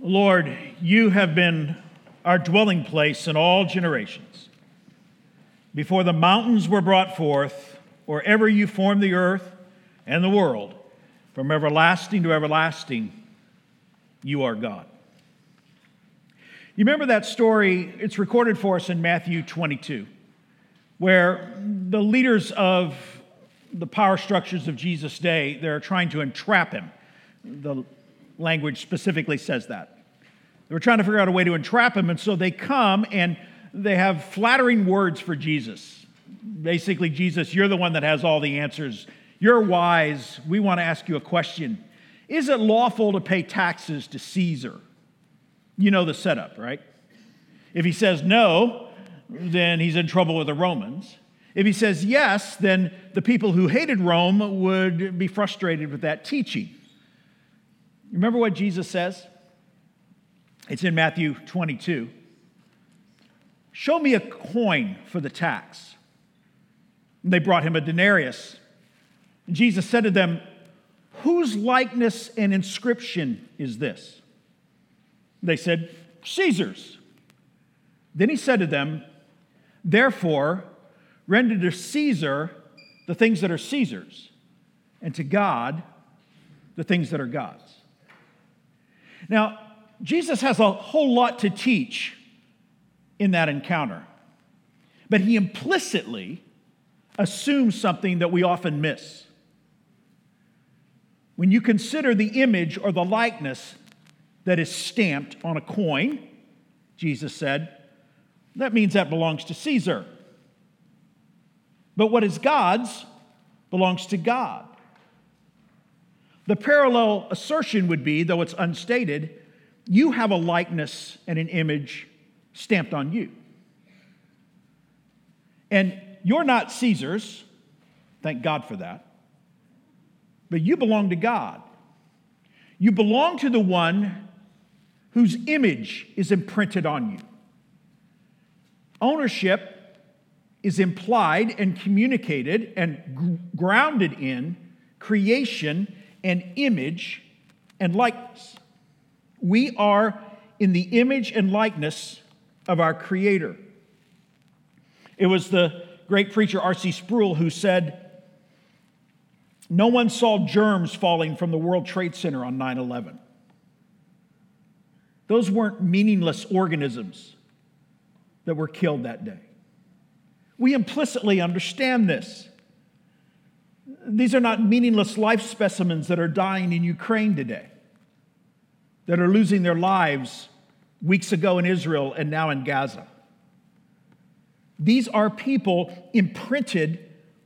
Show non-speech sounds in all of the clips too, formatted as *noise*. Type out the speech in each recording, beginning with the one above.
Lord, you have been our dwelling place in all generations. Before the mountains were brought forth, or ever you formed the earth and the world, from everlasting to everlasting, you are God. You remember that story? It's recorded for us in Matthew 22, where the leaders of the power structures of Jesus' day, they're trying to entrap him. The language specifically says that. They were trying to figure out a way to entrap him, and so they come and they have flattering words for Jesus. Basically, Jesus, you're the one that has all the answers. You're wise. We want to ask you a question. Is it lawful to pay taxes to Caesar? You know the setup, right? If he says no, then he's in trouble with the Romans. If he says yes, then the people who hated Rome would be frustrated with that teaching. Remember what Jesus says? It's in Matthew 22. Show me a coin for the tax. And they brought him a denarius. And Jesus said to them, Whose likeness and inscription is this? They said, Caesar's. Then he said to them, Therefore, render to Caesar the things that are Caesar's, and to God the things that are God's. Now, Jesus has a whole lot to teach in that encounter, but he implicitly assumes something that we often miss. When you consider the image or the likeness that is stamped on a coin, Jesus said, that means that belongs to Caesar. But what is God's belongs to God. The parallel assertion would be, though it's unstated, you have a likeness and an image stamped on you. And you're not Caesar's, thank God for that, but you belong to God. You belong to the one whose image is imprinted on you. Ownership is implied and communicated and grounded in creation and image and likeness. We are in the image and likeness of our Creator. It was the great preacher R.C. Sproul who said, No one saw germs falling from the World Trade Center on 9 11. Those weren't meaningless organisms that were killed that day. We implicitly understand this. These are not meaningless life specimens that are dying in Ukraine today that are losing their lives weeks ago in Israel and now in Gaza. These are people imprinted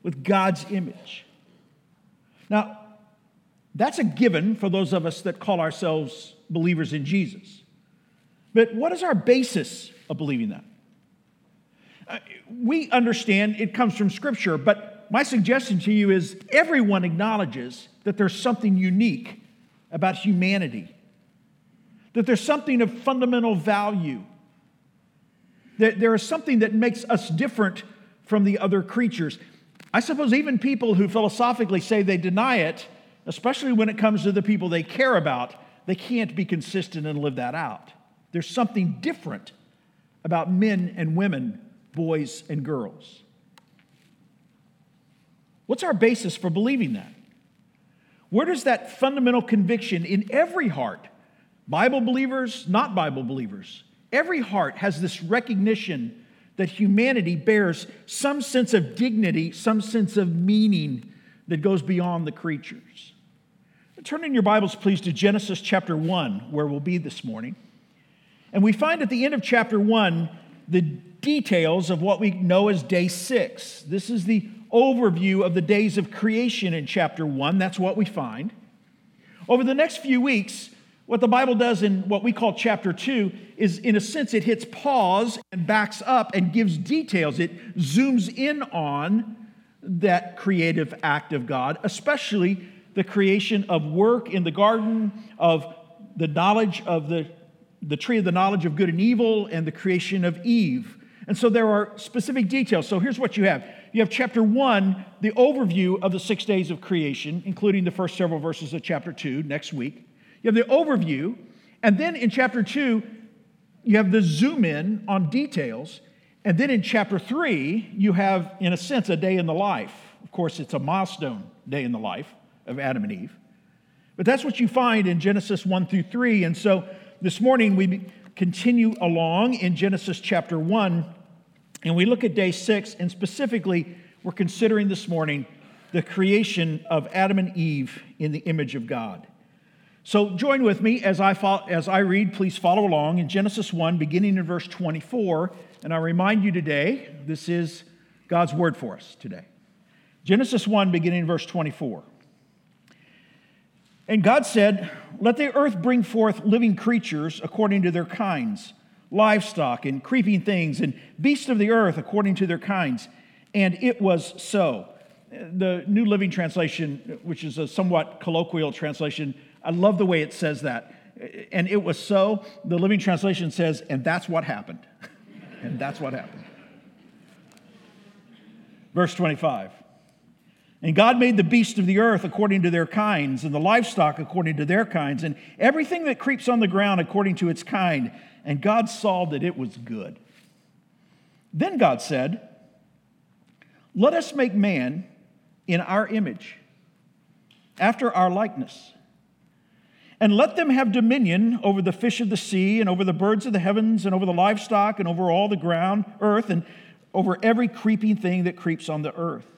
with God's image. Now, that's a given for those of us that call ourselves believers in Jesus. But what is our basis of believing that? Uh, we understand it comes from Scripture, but my suggestion to you is everyone acknowledges that there's something unique about humanity that there's something of fundamental value, that there is something that makes us different from the other creatures. I suppose even people who philosophically say they deny it, especially when it comes to the people they care about, they can't be consistent and live that out. There's something different about men and women, boys and girls. What's our basis for believing that? Where does that fundamental conviction in every heart Bible believers, not Bible believers. Every heart has this recognition that humanity bears some sense of dignity, some sense of meaning that goes beyond the creatures. Turn in your Bibles, please, to Genesis chapter 1, where we'll be this morning. And we find at the end of chapter 1 the details of what we know as day six. This is the overview of the days of creation in chapter 1. That's what we find. Over the next few weeks, what the Bible does in what we call chapter 2 is, in a sense, it hits pause and backs up and gives details. It zooms in on that creative act of God, especially the creation of work in the garden, of the knowledge of the, the tree of the knowledge of good and evil, and the creation of Eve. And so there are specific details. So here's what you have you have chapter 1, the overview of the six days of creation, including the first several verses of chapter 2 next week. You have the overview, And then in chapter 2, you have the zoom in on details. And then in chapter 3, you have, in a sense, a day in the life. Of course, it's a milestone day in the life of Adam and Eve. But that's what you find in Genesis 1 through 3. And so this morning we continue along in Genesis chapter 1, and we look at day 6, and specifically, we're considering this morning the creation of Adam and Eve in the image of God. So join with me as I, follow, as I read. Please follow along in Genesis 1, beginning in verse 24. And I remind you today, this is God's word for us today. Genesis 1, beginning in verse 24. And God said, Let the earth bring forth living creatures according to their kinds, livestock and creeping things, and beasts of the earth according to their kinds. And it was so. The New Living Translation, which is a somewhat colloquial translation, I love the way it says that. And it was so. The Living Translation says, and that's what happened. *laughs* and that's what happened. Verse 25. And God made the beasts of the earth according to their kinds, and the livestock according to their kinds, and everything that creeps on the ground according to its kind. And God saw that it was good. Then God said, Let us make man in our image, after our likeness. And let them have dominion over the fish of the sea, and over the birds of the heavens, and over the livestock, and over all the ground, earth, and over every creeping thing that creeps on the earth.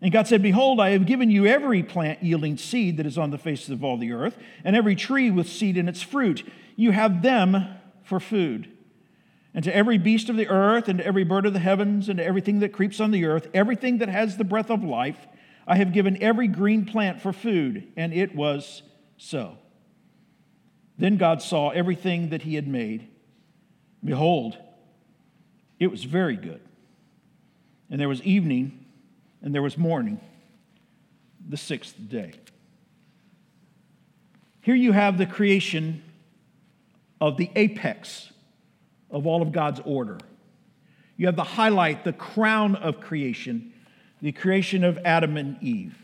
And God said, Behold, I have given you every plant yielding seed that is on the face of all the earth, and every tree with seed in its fruit. You have them for food. And to every beast of the earth, and to every bird of the heavens, and to everything that creeps on the earth, everything that has the breath of life, I have given every green plant for food. And it was so. Then God saw everything that he had made. Behold, it was very good. And there was evening and there was morning, the sixth day. Here you have the creation of the apex of all of God's order. You have the highlight, the crown of creation, the creation of Adam and Eve.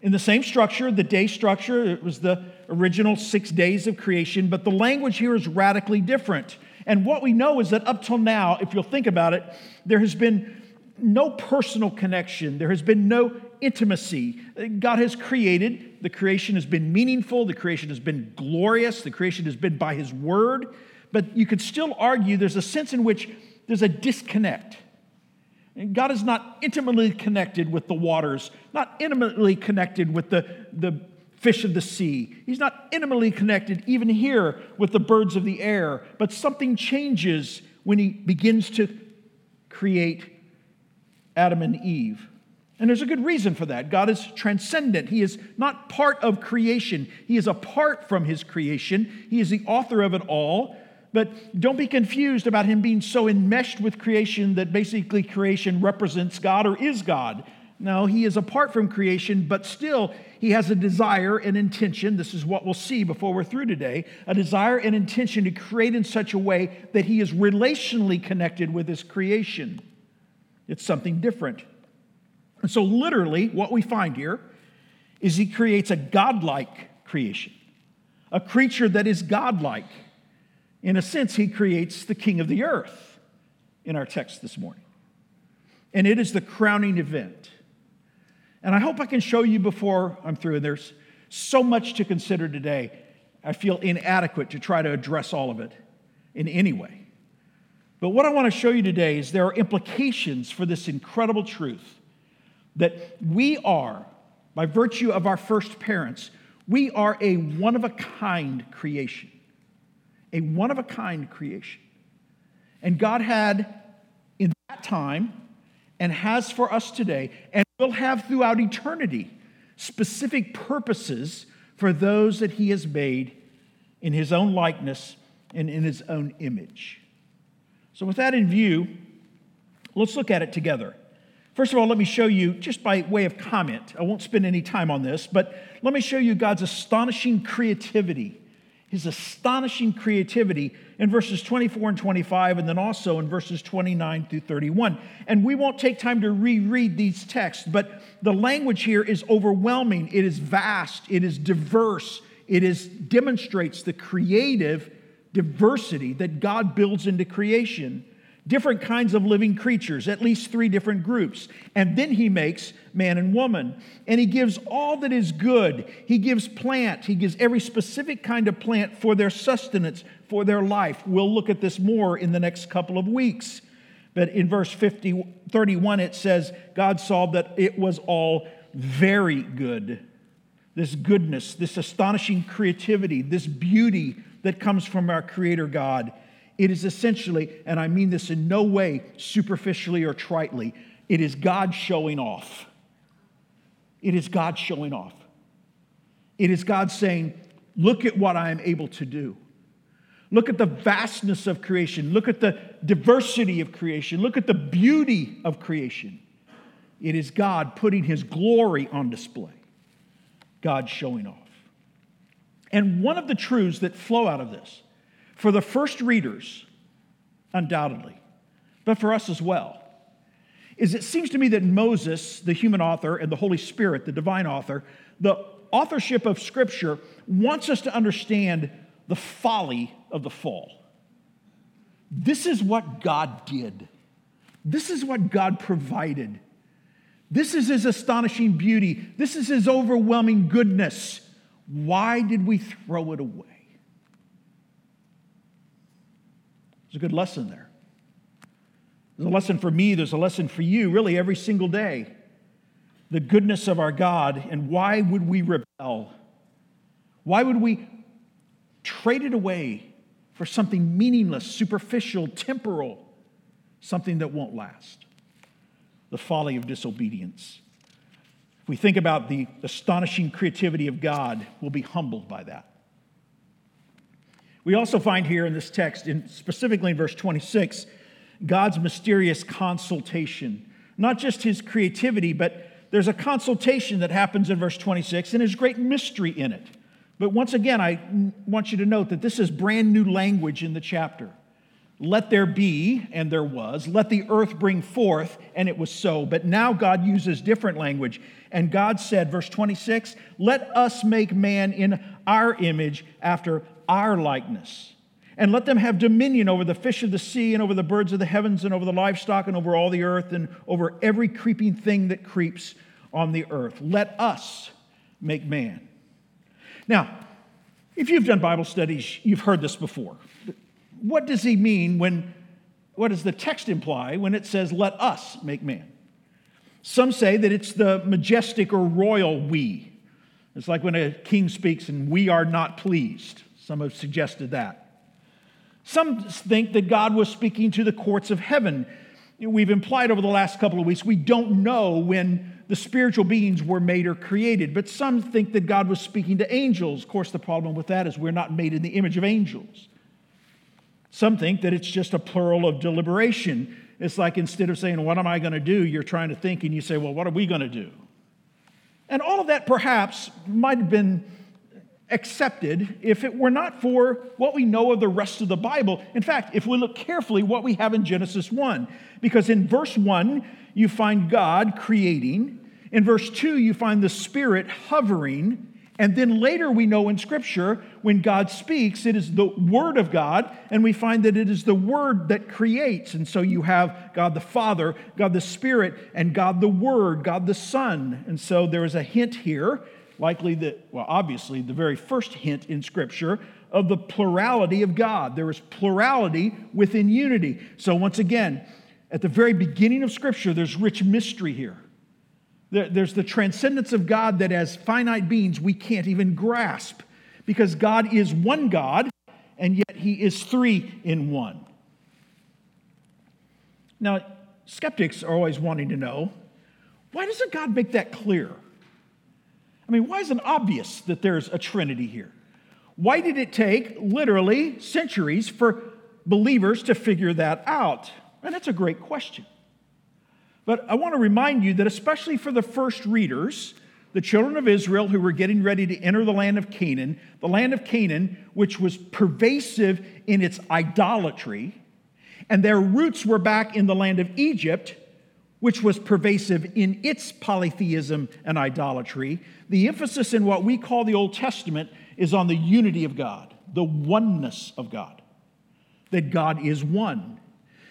In the same structure, the day structure, it was the original six days of creation, but the language here is radically different. And what we know is that up till now, if you'll think about it, there has been no personal connection. There has been no intimacy. God has created. The creation has been meaningful. The creation has been glorious. The creation has been by His word. But you could still argue there's a sense in which there's a disconnect. God is not intimately connected with the waters, not intimately connected with the, the fish of the sea. He's not intimately connected, even here, with the birds of the air. But something changes when He begins to create Adam and Eve. And there's a good reason for that. God is transcendent. He is not part of creation, He is apart from His creation. He is the author of it all. But don't be confused about Him being so enmeshed with creation that basically creation represents God or is God. No, He is apart from creation, but still He has a desire and intention. This is what we'll see before we're through today a desire and intention to create in such a way that He is relationally connected with His creation. It's something different. And so, literally, what we find here is he creates a godlike creation, a creature that is godlike. In a sense, he creates the king of the earth in our text this morning. And it is the crowning event. And I hope I can show you before I'm through. And there's so much to consider today. I feel inadequate to try to address all of it in any way. But what I want to show you today is there are implications for this incredible truth that we are, by virtue of our first parents, we are a one of a kind creation. A one of a kind creation. And God had in that time and has for us today and will have throughout eternity specific purposes for those that He has made in His own likeness and in His own image. So, with that in view, let's look at it together. First of all, let me show you, just by way of comment, I won't spend any time on this, but let me show you God's astonishing creativity. His astonishing creativity in verses 24 and 25, and then also in verses 29 through 31. And we won't take time to reread these texts, but the language here is overwhelming. It is vast, it is diverse, it is, demonstrates the creative diversity that God builds into creation different kinds of living creatures, at least three different groups. And then he makes man and woman. And he gives all that is good. He gives plant, he gives every specific kind of plant for their sustenance, for their life. We'll look at this more in the next couple of weeks. But in verse 50, 31, it says, God saw that it was all very good. This goodness, this astonishing creativity, this beauty that comes from our Creator God. It is essentially, and I mean this in no way superficially or tritely, it is God showing off. It is God showing off. It is God saying, Look at what I am able to do. Look at the vastness of creation. Look at the diversity of creation. Look at the beauty of creation. It is God putting his glory on display, God showing off. And one of the truths that flow out of this for the first readers, undoubtedly, but for us as well, is it seems to me that Moses, the human author, and the Holy Spirit, the divine author, the authorship of Scripture wants us to understand the folly of the fall. This is what God did. This is what God provided. This is his astonishing beauty. This is his overwhelming goodness. Why did we throw it away? There's a good lesson there. There's a lesson for me, there's a lesson for you, really, every single day. The goodness of our God, and why would we rebel? Why would we trade it away for something meaningless, superficial, temporal, something that won't last? The folly of disobedience. If we think about the astonishing creativity of God, we'll be humbled by that. We also find here in this text, in, specifically in verse 26, God's mysterious consultation. Not just his creativity, but there's a consultation that happens in verse 26, and there's great mystery in it. But once again, I want you to note that this is brand new language in the chapter. Let there be, and there was. Let the earth bring forth, and it was so. But now God uses different language. And God said, verse 26, let us make man in our image after our likeness. And let them have dominion over the fish of the sea, and over the birds of the heavens, and over the livestock, and over all the earth, and over every creeping thing that creeps on the earth. Let us make man. Now, if you've done Bible studies, you've heard this before. What does he mean when, what does the text imply when it says, let us make man? Some say that it's the majestic or royal we. It's like when a king speaks and we are not pleased. Some have suggested that. Some think that God was speaking to the courts of heaven. We've implied over the last couple of weeks, we don't know when the spiritual beings were made or created, but some think that God was speaking to angels. Of course, the problem with that is we're not made in the image of angels. Some think that it's just a plural of deliberation. It's like instead of saying, What am I going to do? you're trying to think and you say, Well, what are we going to do? And all of that perhaps might have been accepted if it were not for what we know of the rest of the Bible. In fact, if we look carefully, what we have in Genesis 1. Because in verse 1, you find God creating. In verse 2, you find the Spirit hovering. And then later, we know in Scripture, when God speaks, it is the Word of God, and we find that it is the Word that creates. And so you have God the Father, God the Spirit, and God the Word, God the Son. And so there is a hint here likely that, well, obviously, the very first hint in Scripture of the plurality of God. There is plurality within unity. So, once again, at the very beginning of Scripture, there's rich mystery here. There's the transcendence of God that, as finite beings, we can't even grasp because God is one God and yet He is three in one. Now, skeptics are always wanting to know why doesn't God make that clear? I mean, why isn't it obvious that there's a Trinity here? Why did it take literally centuries for believers to figure that out? And that's a great question. But I want to remind you that, especially for the first readers, the children of Israel who were getting ready to enter the land of Canaan, the land of Canaan, which was pervasive in its idolatry, and their roots were back in the land of Egypt, which was pervasive in its polytheism and idolatry. The emphasis in what we call the Old Testament is on the unity of God, the oneness of God, that God is one.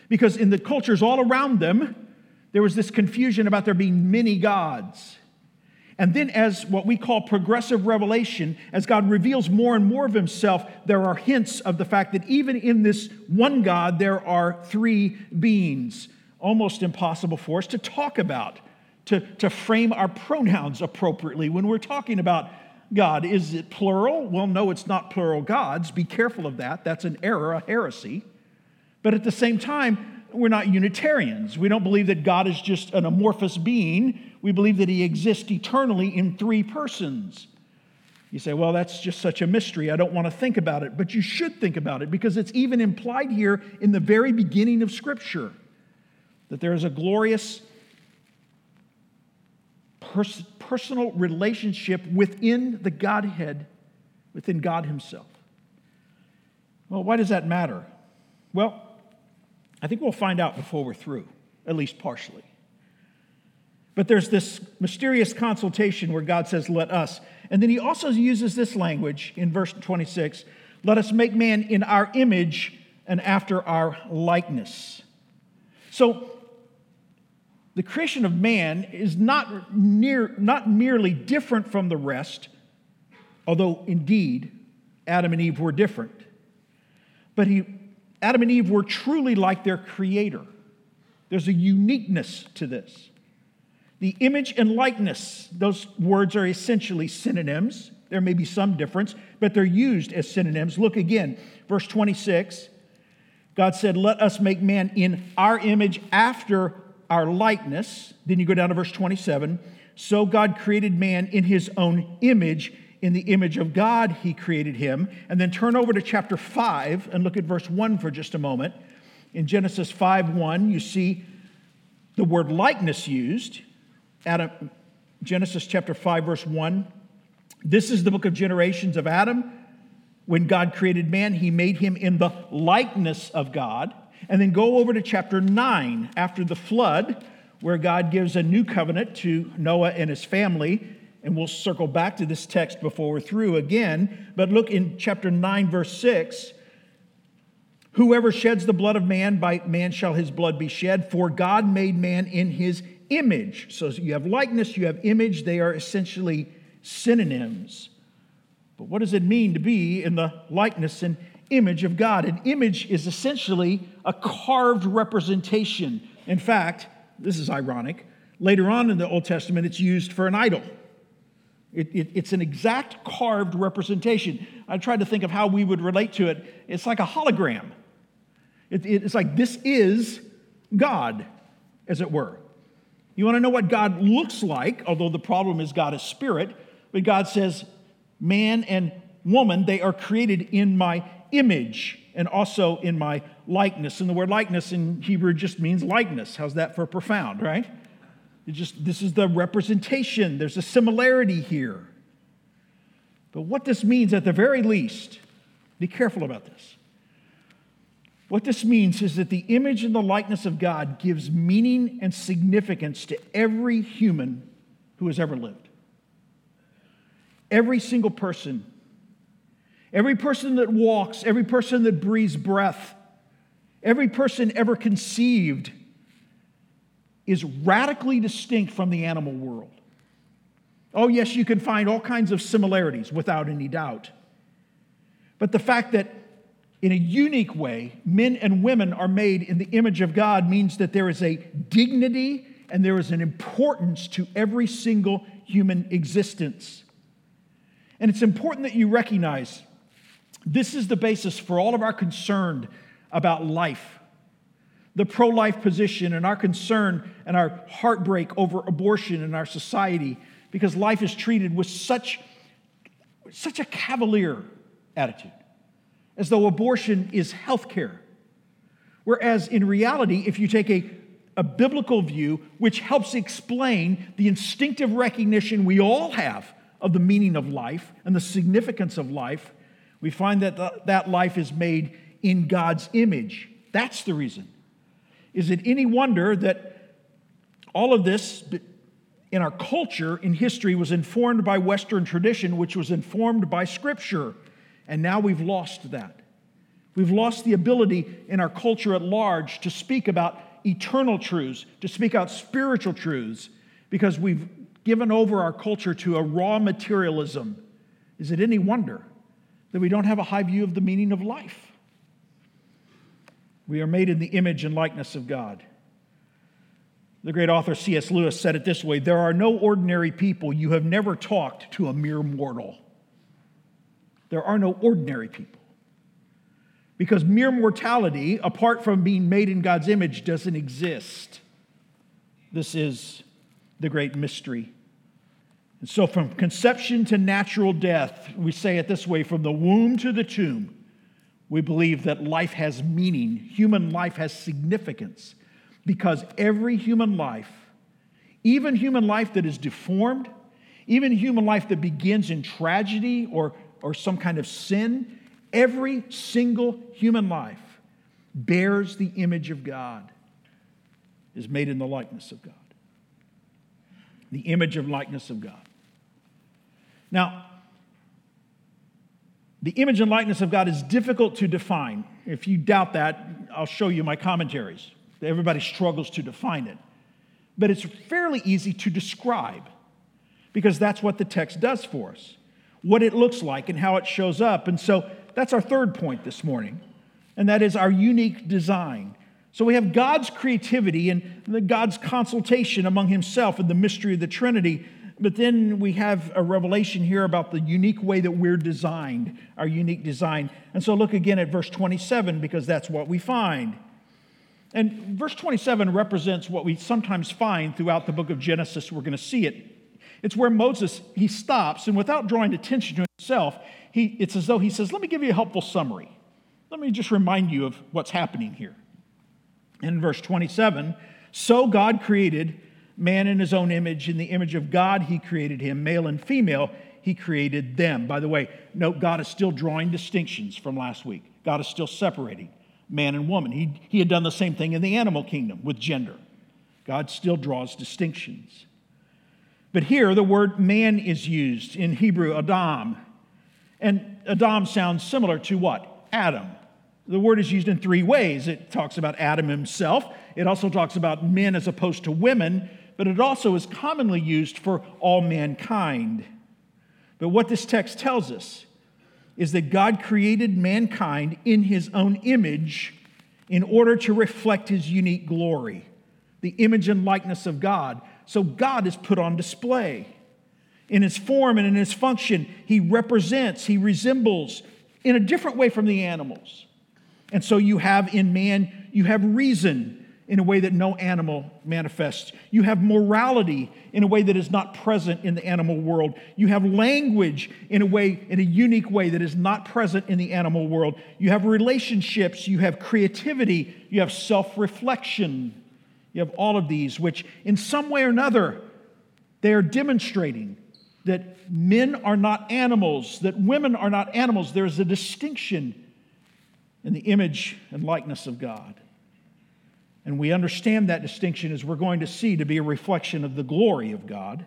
Because in the cultures all around them, there was this confusion about there being many gods. And then, as what we call progressive revelation, as God reveals more and more of himself, there are hints of the fact that even in this one God, there are three beings. Almost impossible for us to talk about, to, to frame our pronouns appropriately when we're talking about God. Is it plural? Well, no, it's not plural gods. Be careful of that. That's an error, a heresy. But at the same time, we're not Unitarians. We don't believe that God is just an amorphous being. We believe that he exists eternally in three persons. You say, well, that's just such a mystery. I don't want to think about it. But you should think about it because it's even implied here in the very beginning of Scripture that there is a glorious pers- personal relationship within the Godhead, within God Himself. Well, why does that matter? Well, I think we'll find out before we're through, at least partially. But there's this mysterious consultation where God says, Let us. And then he also uses this language in verse 26 let us make man in our image and after our likeness. So, the creation of man is not, near, not merely different from the rest, although indeed Adam and Eve were different, but he Adam and Eve were truly like their creator. There's a uniqueness to this. The image and likeness, those words are essentially synonyms. There may be some difference, but they're used as synonyms. Look again, verse 26. God said, Let us make man in our image after our likeness. Then you go down to verse 27. So God created man in his own image in the image of God, he created him. And then turn over to chapter 5 and look at verse 1 for just a moment. In Genesis 5 1, you see the word likeness used. Adam, Genesis chapter 5, verse 1. This is the book of generations of Adam. When God created man, he made him in the likeness of God. And then go over to chapter 9 after the flood, where God gives a new covenant to Noah and his family and we'll circle back to this text before we're through again. But look in chapter 9, verse 6. Whoever sheds the blood of man, by man shall his blood be shed, for God made man in his image. So you have likeness, you have image, they are essentially synonyms. But what does it mean to be in the likeness and image of God? An image is essentially a carved representation. In fact, this is ironic. Later on in the Old Testament, it's used for an idol. It, it, it's an exact carved representation. I tried to think of how we would relate to it. It's like a hologram. It, it's like this is God, as it were. You want to know what God looks like, although the problem is God is spirit, but God says, man and woman, they are created in my image and also in my likeness. And the word likeness in Hebrew just means likeness. How's that for profound, right? It just this is the representation. There's a similarity here. But what this means at the very least, be careful about this. What this means is that the image and the likeness of God gives meaning and significance to every human who has ever lived. Every single person, every person that walks, every person that breathes breath, every person ever conceived is radically distinct from the animal world. Oh, yes, you can find all kinds of similarities without any doubt. But the fact that in a unique way, men and women are made in the image of God means that there is a dignity and there is an importance to every single human existence. And it's important that you recognize this is the basis for all of our concern about life the pro life position and our concern and our heartbreak over abortion in our society because life is treated with such, such a cavalier attitude, as though abortion is health care Whereas in reality, if you take a, a biblical view, which helps explain the instinctive recognition we all have of the meaning of life and the significance of life, we find that that life is made in God's image. That's the reason. Is it any wonder that all of this in our culture, in history, was informed by Western tradition, which was informed by Scripture? And now we've lost that. We've lost the ability in our culture at large to speak about eternal truths, to speak out spiritual truths, because we've given over our culture to a raw materialism. Is it any wonder that we don't have a high view of the meaning of life? We are made in the image and likeness of God. The great author C.S. Lewis said it this way There are no ordinary people. You have never talked to a mere mortal. There are no ordinary people. Because mere mortality, apart from being made in God's image, doesn't exist. This is the great mystery. And so, from conception to natural death, we say it this way from the womb to the tomb, we believe that life has meaning, human life has significance, because every human life, even human life that is deformed, even human life that begins in tragedy or, or some kind of sin, every single human life bears the image of God, is made in the likeness of God. The image of likeness of God. Now, the image and likeness of God is difficult to define. If you doubt that, I'll show you my commentaries. Everybody struggles to define it. But it's fairly easy to describe because that's what the text does for us what it looks like and how it shows up. And so that's our third point this morning, and that is our unique design. So we have God's creativity and God's consultation among Himself and the mystery of the Trinity but then we have a revelation here about the unique way that we're designed, our unique design. And so look again at verse 27 because that's what we find. And verse 27 represents what we sometimes find throughout the book of Genesis. We're going to see it. It's where Moses he stops and without drawing attention to himself, he, it's as though he says, "Let me give you a helpful summary. Let me just remind you of what's happening here." In verse 27, so God created man in his own image. In the image of God, he created him. Male and female, he created them. By the way, note God is still drawing distinctions from last week. God is still separating man and woman. He, he had done the same thing in the animal kingdom with gender. God still draws distinctions. But here, the word man is used in Hebrew, Adam. And Adam sounds similar to what? Adam. The word is used in three ways. It talks about Adam himself, it also talks about men as opposed to women, but it also is commonly used for all mankind. But what this text tells us is that God created mankind in his own image in order to reflect his unique glory, the image and likeness of God. So God is put on display. In his form and in his function, he represents, he resembles in a different way from the animals. And so you have in man, you have reason, in a way that no animal manifests. You have morality in a way that is not present in the animal world. You have language in a way, in a unique way that is not present in the animal world. You have relationships, you have creativity, you have self reflection. You have all of these, which in some way or another, they are demonstrating that men are not animals, that women are not animals. There is a distinction in the image and likeness of God. And we understand that distinction as we're going to see to be a reflection of the glory of God.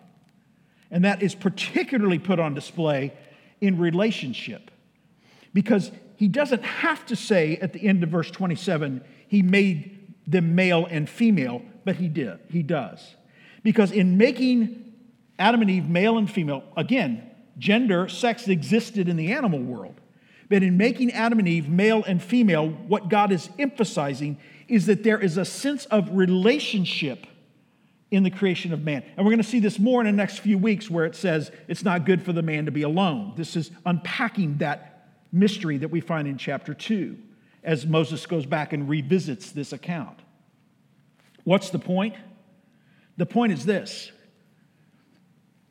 And that is particularly put on display in relationship. Because he doesn't have to say at the end of verse 27, he made them male and female, but he did. He does. Because in making Adam and Eve male and female, again, gender, sex existed in the animal world. But in making Adam and Eve male and female, what God is emphasizing is that there is a sense of relationship in the creation of man. And we're going to see this more in the next few weeks where it says it's not good for the man to be alone. This is unpacking that mystery that we find in chapter 2 as Moses goes back and revisits this account. What's the point? The point is this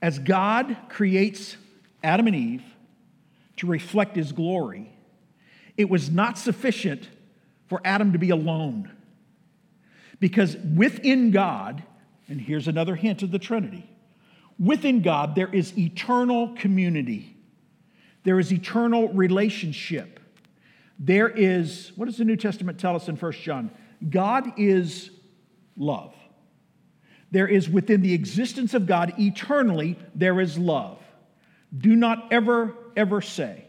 as God creates Adam and Eve to reflect his glory, it was not sufficient for Adam to be alone. Because within God, and here's another hint of the Trinity within God, there is eternal community, there is eternal relationship. There is, what does the New Testament tell us in 1 John? God is love. There is within the existence of God eternally, there is love. Do not ever, ever say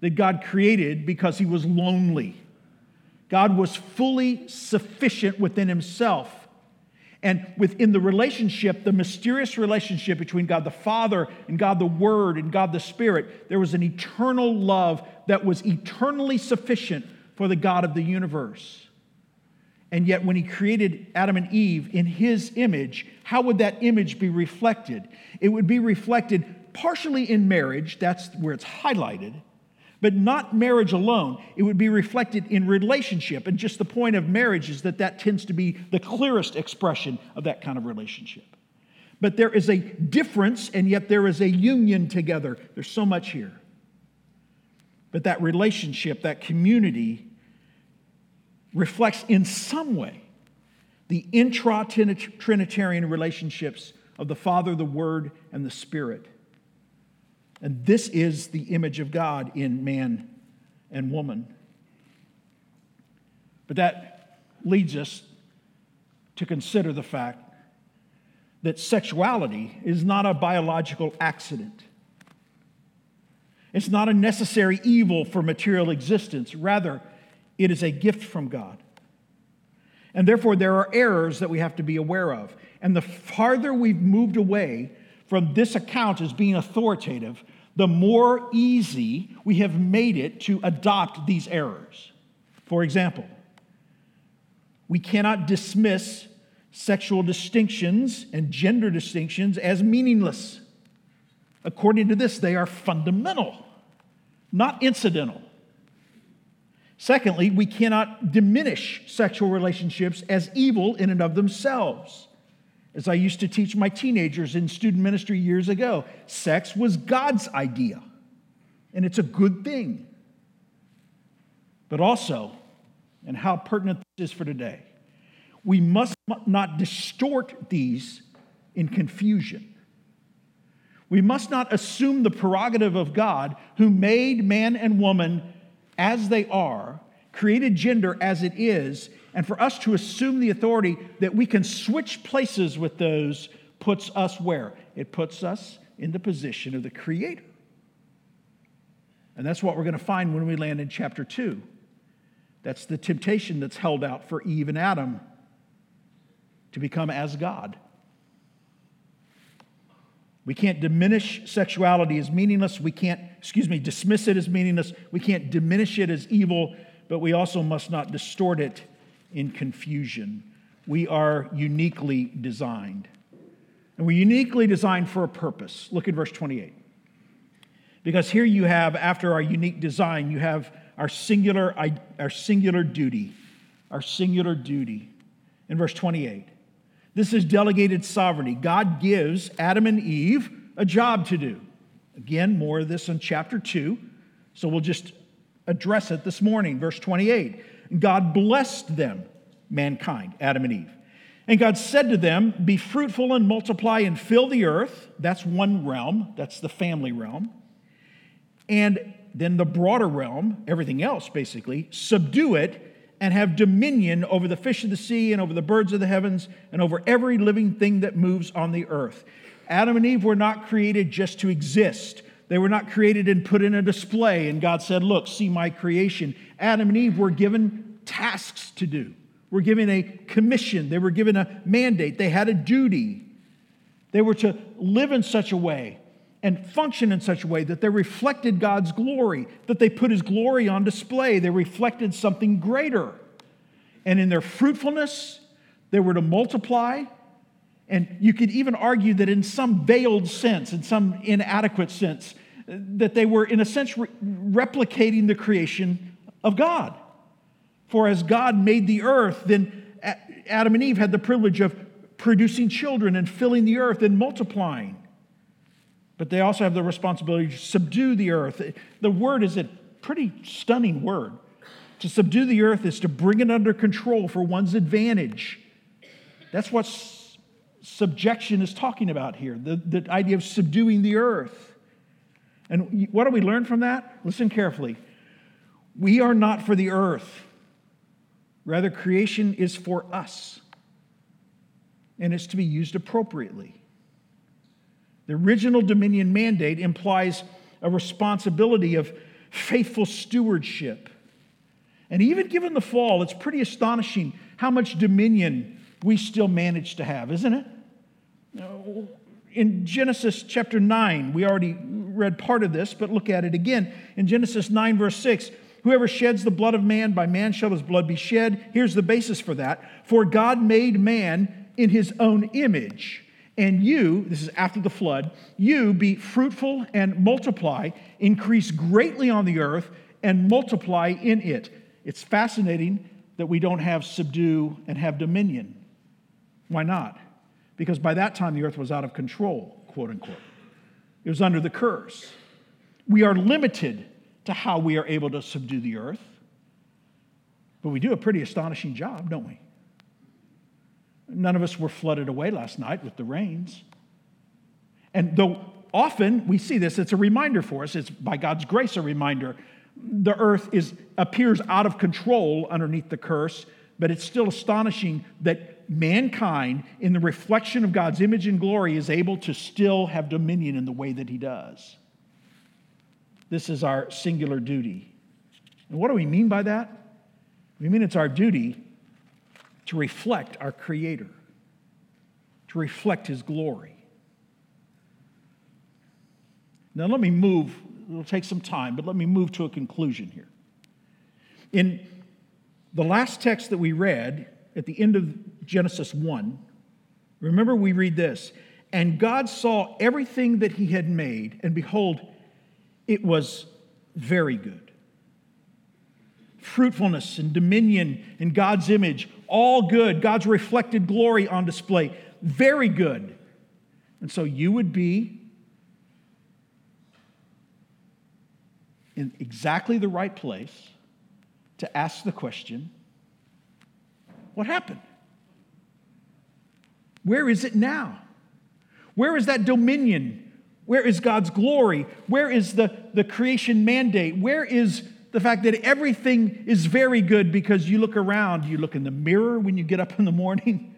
that God created because he was lonely. God was fully sufficient within himself. And within the relationship, the mysterious relationship between God the Father and God the Word and God the Spirit, there was an eternal love that was eternally sufficient for the God of the universe. And yet, when he created Adam and Eve in his image, how would that image be reflected? It would be reflected partially in marriage, that's where it's highlighted, but not marriage alone. It would be reflected in relationship. And just the point of marriage is that that tends to be the clearest expression of that kind of relationship. But there is a difference, and yet there is a union together. There's so much here. But that relationship, that community, reflects in some way the intra Trinitarian relationships of the Father, the Word, and the Spirit. And this is the image of God in man and woman. But that leads us to consider the fact that sexuality is not a biological accident. It's not a necessary evil for material existence. Rather, it is a gift from God. And therefore, there are errors that we have to be aware of. And the farther we've moved away from this account as being authoritative, the more easy we have made it to adopt these errors. For example, we cannot dismiss sexual distinctions and gender distinctions as meaningless. According to this, they are fundamental, not incidental. Secondly, we cannot diminish sexual relationships as evil in and of themselves. As I used to teach my teenagers in student ministry years ago, sex was God's idea, and it's a good thing. But also, and how pertinent this is for today, we must not distort these in confusion. We must not assume the prerogative of God, who made man and woman as they are, created gender as it is, and for us to assume the authority that we can switch places with those puts us where? It puts us in the position of the Creator. And that's what we're going to find when we land in chapter 2. That's the temptation that's held out for Eve and Adam to become as God. We can't diminish sexuality as meaningless. We can't, excuse me, dismiss it as meaningless. We can't diminish it as evil, but we also must not distort it in confusion. We are uniquely designed. And we're uniquely designed for a purpose. Look at verse 28. Because here you have, after our unique design, you have our singular, our singular duty. Our singular duty. In verse 28. This is delegated sovereignty. God gives Adam and Eve a job to do. Again, more of this in chapter 2. So we'll just address it this morning. Verse 28. God blessed them, mankind, Adam and Eve. And God said to them, Be fruitful and multiply and fill the earth. That's one realm, that's the family realm. And then the broader realm, everything else basically, subdue it and have dominion over the fish of the sea and over the birds of the heavens and over every living thing that moves on the earth. Adam and Eve were not created just to exist. They were not created and put in a display, and God said, Look, see my creation. Adam and Eve were given tasks to do, were given a commission, they were given a mandate, they had a duty. They were to live in such a way and function in such a way that they reflected God's glory, that they put His glory on display. They reflected something greater. And in their fruitfulness, they were to multiply. And you could even argue that in some veiled sense, in some inadequate sense, that they were, in a sense, re- replicating the creation of God. For as God made the earth, then Adam and Eve had the privilege of producing children and filling the earth and multiplying. But they also have the responsibility to subdue the earth. The word is a pretty stunning word. To subdue the earth is to bring it under control for one's advantage. That's what subjection is talking about here the, the idea of subduing the earth. And what do we learn from that? Listen carefully. We are not for the earth, rather, creation is for us, and it's to be used appropriately. The original dominion mandate implies a responsibility of faithful stewardship. And even given the fall, it's pretty astonishing how much dominion we still manage to have, isn't it? In Genesis chapter 9, we already read part of this, but look at it again. In Genesis 9, verse 6, whoever sheds the blood of man, by man shall his blood be shed. Here's the basis for that. For God made man in his own image. And you, this is after the flood, you be fruitful and multiply, increase greatly on the earth, and multiply in it. It's fascinating that we don't have subdue and have dominion. Why not? Because by that time the earth was out of control, quote unquote. It was under the curse. We are limited to how we are able to subdue the earth, but we do a pretty astonishing job, don't we? None of us were flooded away last night with the rains. And though often we see this, it's a reminder for us, it's by God's grace a reminder. The earth is, appears out of control underneath the curse, but it's still astonishing that mankind, in the reflection of God's image and glory, is able to still have dominion in the way that he does. This is our singular duty. And what do we mean by that? We mean it's our duty to reflect our Creator, to reflect His glory. Now, let me move, it'll take some time, but let me move to a conclusion here. In the last text that we read at the end of Genesis 1, remember we read this And God saw everything that He had made, and behold, it was very good fruitfulness and dominion in God's image, all good. God's reflected glory on display, very good. And so you would be in exactly the right place to ask the question what happened? Where is it now? Where is that dominion? Where is God's glory? Where is the, the creation mandate? Where is the fact that everything is very good because you look around, you look in the mirror when you get up in the morning,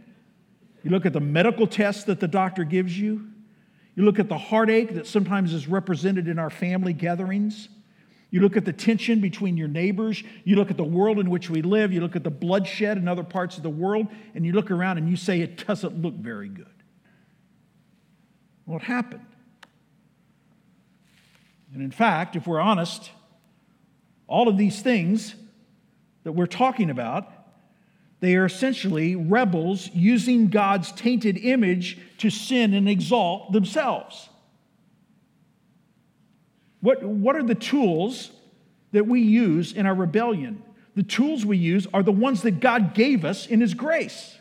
you look at the medical test that the doctor gives you, you look at the heartache that sometimes is represented in our family gatherings. You look at the tension between your neighbors. You look at the world in which we live. You look at the bloodshed in other parts of the world, and you look around and you say, it doesn't look very good. What happened? And in fact, if we're honest, all of these things that we're talking about, they are essentially rebels using God's tainted image to sin and exalt themselves. What, what are the tools that we use in our rebellion? The tools we use are the ones that God gave us in His grace.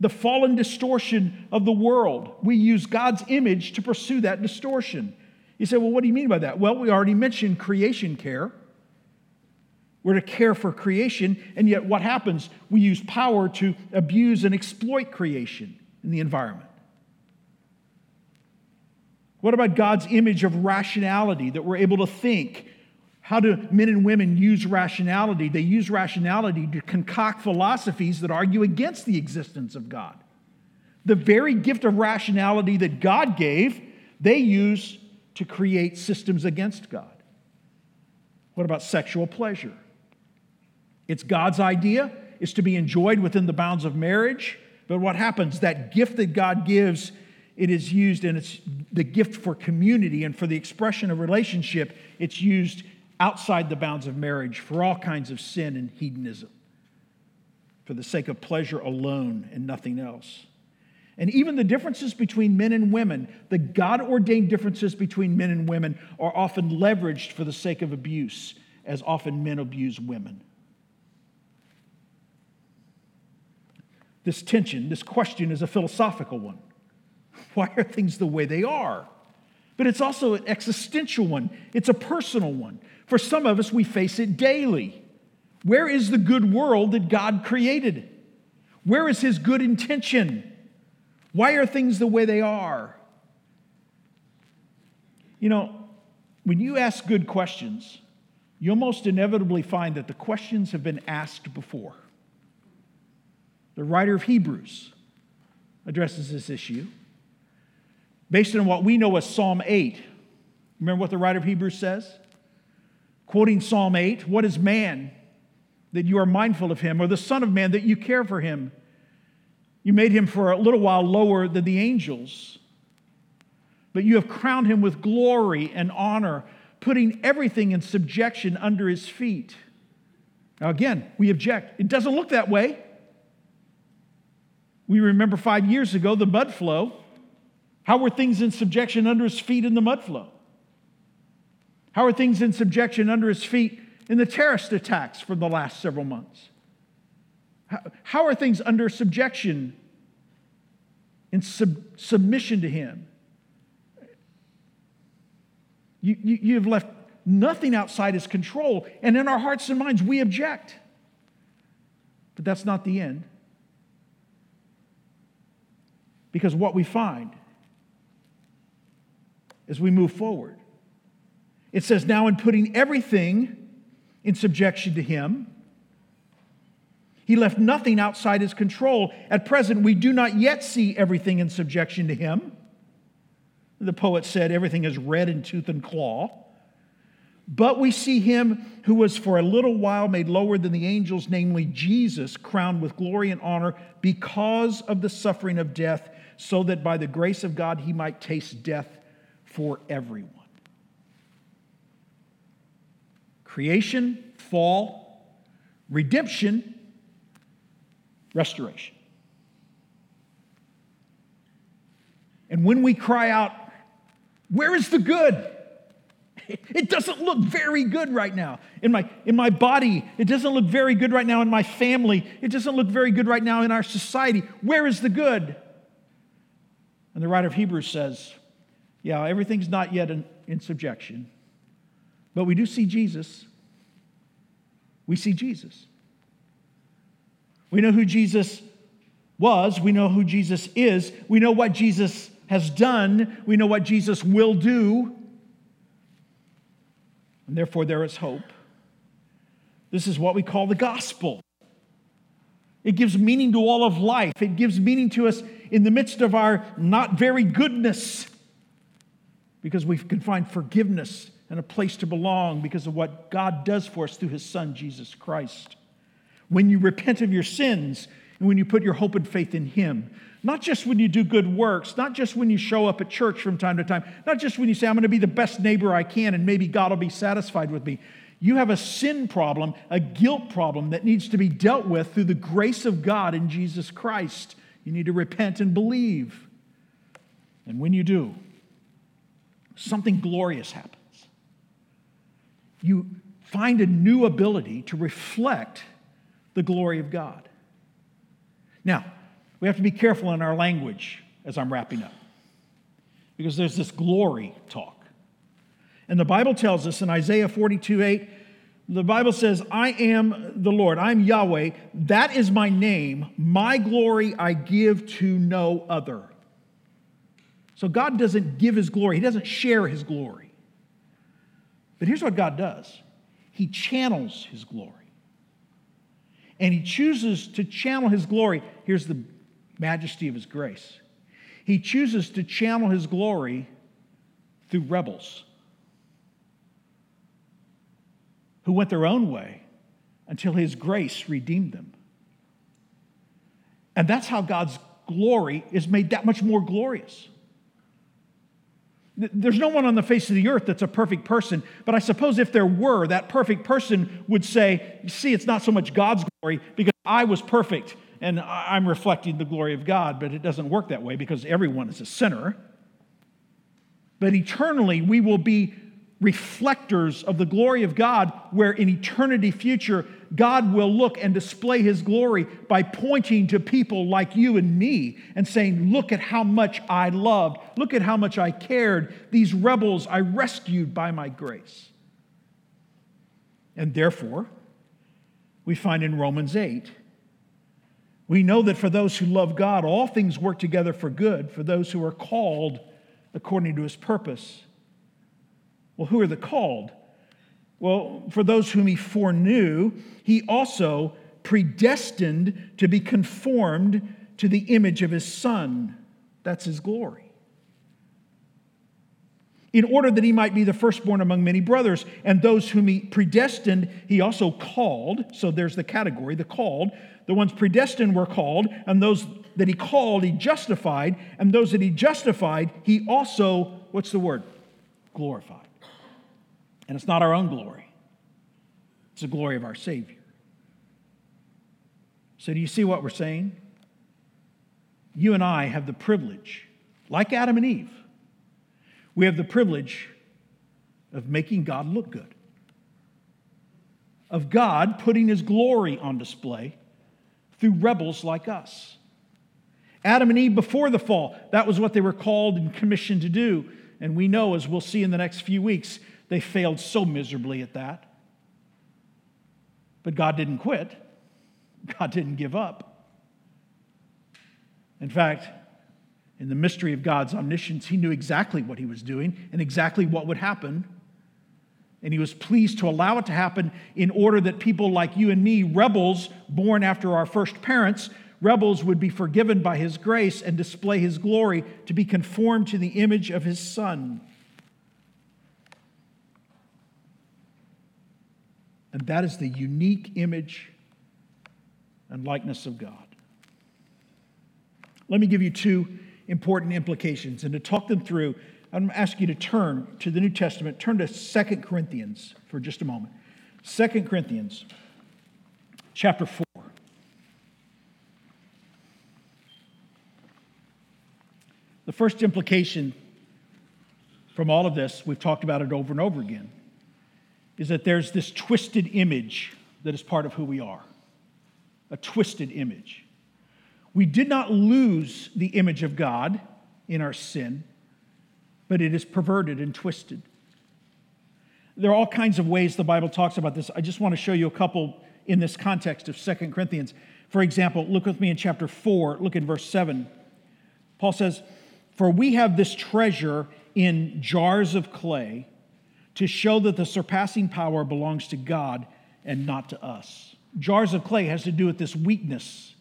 The fallen distortion of the world, we use God's image to pursue that distortion. You say, well, what do you mean by that? Well, we already mentioned creation care. We're to care for creation, and yet what happens? We use power to abuse and exploit creation in the environment. What about God's image of rationality that we're able to think? How do men and women use rationality? They use rationality to concoct philosophies that argue against the existence of God. The very gift of rationality that God gave, they use to create systems against God. What about sexual pleasure? It's God's idea, it's to be enjoyed within the bounds of marriage. But what happens? That gift that God gives, it is used, and it's the gift for community and for the expression of relationship. It's used outside the bounds of marriage for all kinds of sin and hedonism, for the sake of pleasure alone and nothing else. And even the differences between men and women, the God ordained differences between men and women, are often leveraged for the sake of abuse, as often men abuse women. This tension, this question is a philosophical one. *laughs* Why are things the way they are? but it's also an existential one, it's a personal one. For some of us, we face it daily. Where is the good world that God created? Where is His good intention? Why are things the way they are? You know, when you ask good questions, you'll most inevitably find that the questions have been asked before. The writer of Hebrews addresses this issue based on what we know as Psalm 8. Remember what the writer of Hebrews says? Quoting Psalm 8 What is man that you are mindful of him, or the Son of Man that you care for him? You made him for a little while lower than the angels, but you have crowned him with glory and honor, putting everything in subjection under his feet. Now, again, we object. It doesn't look that way. We remember five years ago the mud flow. How were things in subjection under his feet in the mud flow? How are things in subjection under his feet in the terrorist attacks from the last several months? How are things under subjection in sub- submission to him? You, you, you have left nothing outside his control, and in our hearts and minds, we object. But that's not the end. Because what we find as we move forward, it says, now in putting everything in subjection to Him, He left nothing outside His control. At present, we do not yet see everything in subjection to Him. The poet said, everything is red in tooth and claw. But we see him who was for a little while made lower than the angels, namely Jesus, crowned with glory and honor because of the suffering of death, so that by the grace of God he might taste death for everyone. Creation, fall, redemption, restoration. And when we cry out, Where is the good? *laughs* It doesn't look very good right now. In my, in my body, it doesn't look very good right now. In my family, it doesn't look very good right now in our society. Where is the good? And the writer of Hebrews says, yeah, everything's not yet in, in subjection, but we do see Jesus. We see Jesus. We know who Jesus was, we know who Jesus is, we know what Jesus has done, we know what Jesus will do, and therefore there is hope. This is what we call the gospel. It gives meaning to all of life. It gives meaning to us in the midst of our not very goodness because we can find forgiveness and a place to belong because of what God does for us through his Son, Jesus Christ. When you repent of your sins and when you put your hope and faith in him, not just when you do good works, not just when you show up at church from time to time, not just when you say, I'm going to be the best neighbor I can and maybe God will be satisfied with me. You have a sin problem, a guilt problem that needs to be dealt with through the grace of God in Jesus Christ. You need to repent and believe. And when you do, something glorious happens. You find a new ability to reflect the glory of God. Now, we have to be careful in our language as I'm wrapping up because there's this glory talk. And the Bible tells us in Isaiah 42 8, the Bible says, I am the Lord, I'm Yahweh, that is my name, my glory I give to no other. So God doesn't give his glory, he doesn't share his glory. But here's what God does He channels his glory. And he chooses to channel his glory. Here's the majesty of his grace. He chooses to channel his glory through rebels who went their own way until his grace redeemed them. And that's how God's glory is made that much more glorious. There's no one on the face of the earth that's a perfect person, but I suppose if there were, that perfect person would say, See, it's not so much God's glory because I was perfect and I'm reflecting the glory of God, but it doesn't work that way because everyone is a sinner. But eternally, we will be reflectors of the glory of God, where in eternity future, God will look and display his glory by pointing to people like you and me and saying, Look at how much I loved. Look at how much I cared. These rebels I rescued by my grace. And therefore, we find in Romans 8, we know that for those who love God, all things work together for good, for those who are called according to his purpose. Well, who are the called? Well, for those whom he foreknew, he also predestined to be conformed to the image of his son. That's his glory. In order that he might be the firstborn among many brothers, and those whom he predestined, he also called. So there's the category, the called. The ones predestined were called, and those that he called, he justified, and those that he justified, he also, what's the word? Glorified. And it's not our own glory, it's the glory of our Savior. So, do you see what we're saying? You and I have the privilege, like Adam and Eve, we have the privilege of making God look good, of God putting his glory on display through rebels like us. Adam and Eve before the fall, that was what they were called and commissioned to do. And we know, as we'll see in the next few weeks, they failed so miserably at that. But God didn't quit, God didn't give up. In fact, in the mystery of God's omniscience, He knew exactly what He was doing and exactly what would happen. And he was pleased to allow it to happen in order that people like you and me, rebels born after our first parents, rebels would be forgiven by his grace and display his glory to be conformed to the image of his son. And that is the unique image and likeness of God. Let me give you two important implications. And to talk them through, I'm going to ask you to turn to the New Testament. Turn to Second Corinthians for just a moment. Second Corinthians chapter 4. The first implication from all of this, we've talked about it over and over again, is that there's this twisted image that is part of who we are. A twisted image. We did not lose the image of God in our sin but it is perverted and twisted. There are all kinds of ways the Bible talks about this. I just want to show you a couple in this context of Second Corinthians. For example, look with me in chapter 4, look in verse 7. Paul says, For we have this treasure in jars of clay to show that the surpassing power belongs to God and not to us. Jars of clay has to do with this weakness.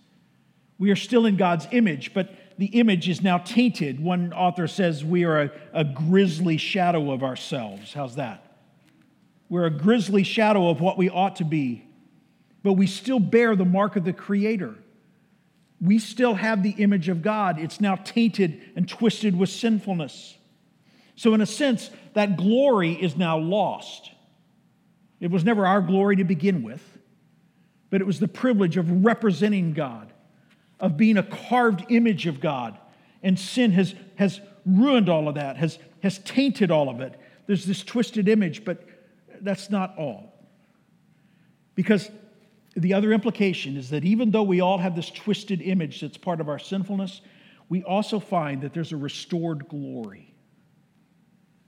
We are still in God's image, but the image is now tainted. One author says we are a, a grisly shadow of ourselves. How's that? We're a grisly shadow of what we ought to be, but we still bear the mark of the Creator. We still have the image of God. It's now tainted and twisted with sinfulness. So, in a sense, that glory is now lost. It was never our glory to begin with, but it was the privilege of representing God of being a carved image of God. And sin has, has ruined all of that, has, has tainted all of it. There's this twisted image, but that's not all. Because the other implication is that even though we all have this twisted image that's part of our sinfulness, we also find that there's a restored glory.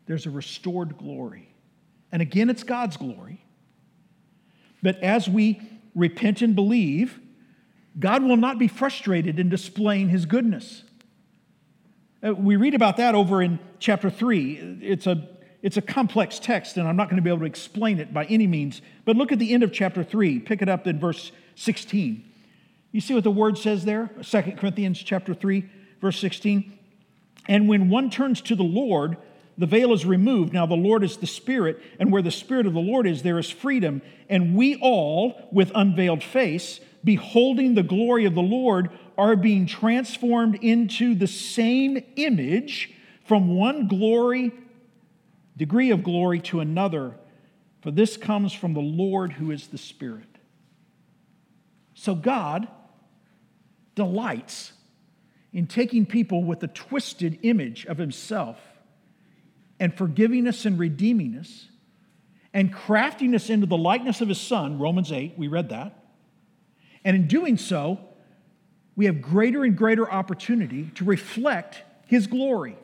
There's a restored glory. And again, it's God's glory. But as we repent and believe, God will not be frustrated in displaying his goodness. Uh, we read about that over in chapter 3. It's a, it's a complex text, and I'm not going to be able to explain it by any means. But look at the end of chapter 3. Pick it up in verse 16. You see what the word says there? 2 Corinthians chapter 3, verse 16. And when one turns to the Lord, the veil is removed. Now, the Lord is the Spirit, and where the Spirit of the Lord is, there is freedom. And we all, with unveiled face, beholding the glory of the Lord, are being transformed into the same image from one glory, degree of glory, to another. For this comes from the Lord who is the Spirit. So God delights in taking people with a twisted image of Himself and forgiving us and redeeming us and crafting us into the likeness of his Son, Romans 8, we read that. And in doing so, we have greater and greater opportunity to reflect his glory.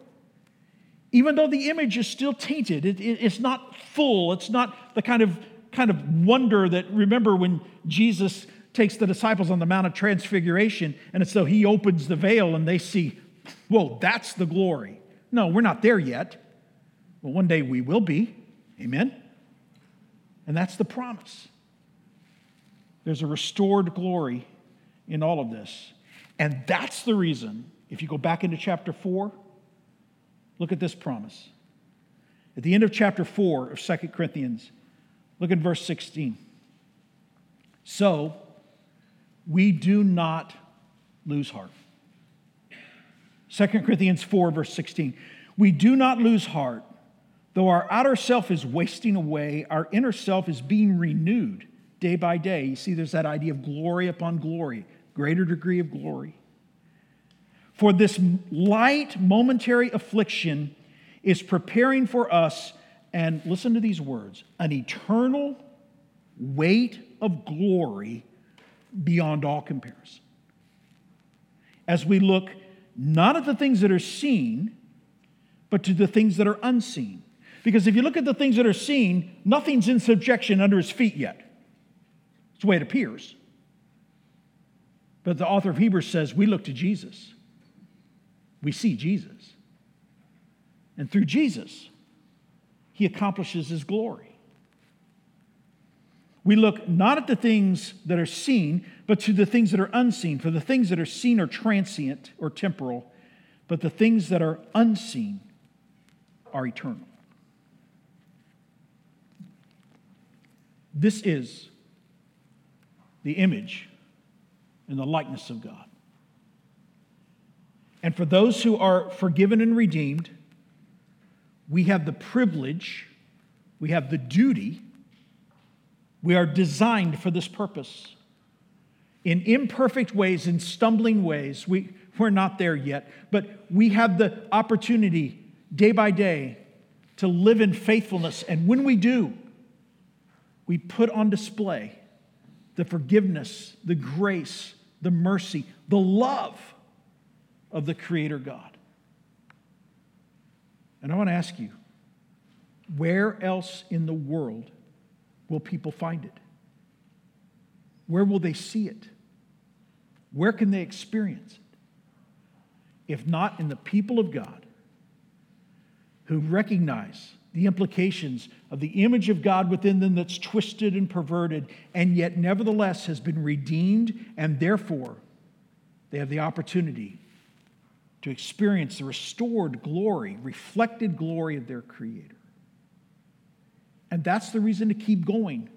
Even though the image is still tainted, it, it, it's not full, it's not the kind of, kind of wonder that, remember when Jesus takes the disciples on the Mount of Transfiguration, and it's so he opens the veil and they see, whoa, that's the glory. No, we're not there yet. But one day we will be. Amen? And that's the promise. There's a restored glory in all of this. And that's the reason, if you go back into chapter 4, look at this promise. At the end of chapter 4 of Second Corinthians, look at verse 16. So, we do not lose heart. 2 Corinthians 4, verse 16. We do not lose heart. Though our outer self is wasting away, our inner self is being renewed day by day. You see, there's that idea of glory upon glory, greater degree of glory. For this light, momentary affliction is preparing for us, and listen to these words an eternal weight of glory beyond all comparison. As we look not at the things that are seen, but to the things that are unseen. Because if you look at the things that are seen, nothing's in subjection under his feet yet. It's the way it appears. But the author of Hebrews says we look to Jesus. We see Jesus. And through Jesus, he accomplishes his glory. We look not at the things that are seen, but to the things that are unseen. For the things that are seen are transient or temporal, but the things that are unseen are eternal. This is the image and the likeness of God. And for those who are forgiven and redeemed, we have the privilege, we have the duty we are designed for this purpose. In imperfect ways, in stumbling ways, we, we're not there yet, but we have the opportunity day by day to live in faithfulness. And when we do, we put on display the forgiveness, the grace, the mercy, the love of the Creator God. And I want to ask you, where else in the world will people find it? Where will they see it? Where can they experience it? If not in the people of God who recognize the implications of the image of God within them that's twisted and perverted, and yet nevertheless has been redeemed, and therefore they have the opportunity to experience the restored glory, reflected glory of their Creator. And that's the reason to keep going.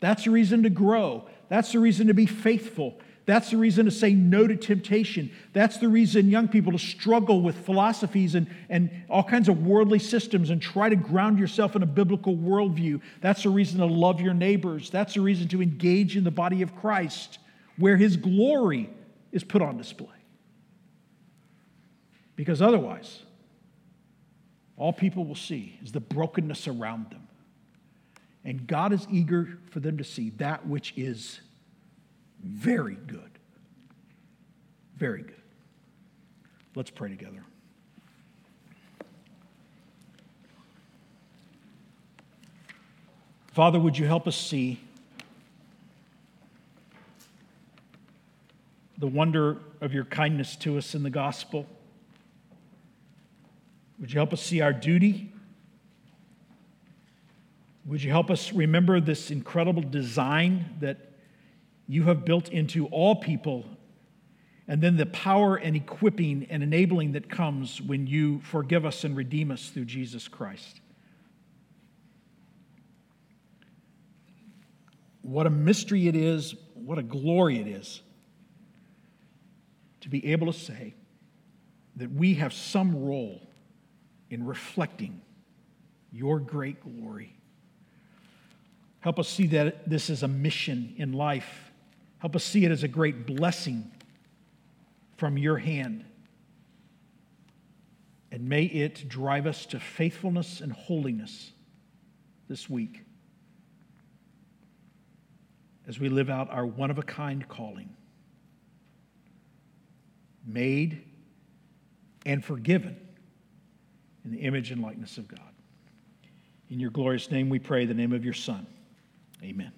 That's the reason to grow. That's the reason to be faithful. That's the reason to say no to temptation. That's the reason young people to struggle with philosophies and, and all kinds of worldly systems and try to ground yourself in a biblical worldview. That's the reason to love your neighbors. That's the reason to engage in the body of Christ where his glory is put on display. Because otherwise, all people will see is the brokenness around them. And God is eager for them to see that which is very good. Very good. Let's pray together. Father, would you help us see the wonder of your kindness to us in the gospel? Would you help us see our duty? Would you help us remember this incredible design that you have built into all people, and then the power and equipping and enabling that comes when you forgive us and redeem us through Jesus Christ? What a mystery it is, what a glory it is to be able to say that we have some role in reflecting your great glory. Help us see that this is a mission in life. Help us see it as a great blessing from your hand. And may it drive us to faithfulness and holiness this week. as we live out our one of a kind calling. Made and forgiven in the image and likeness of God. In your glorious name we pray, the name of your Son. Amen.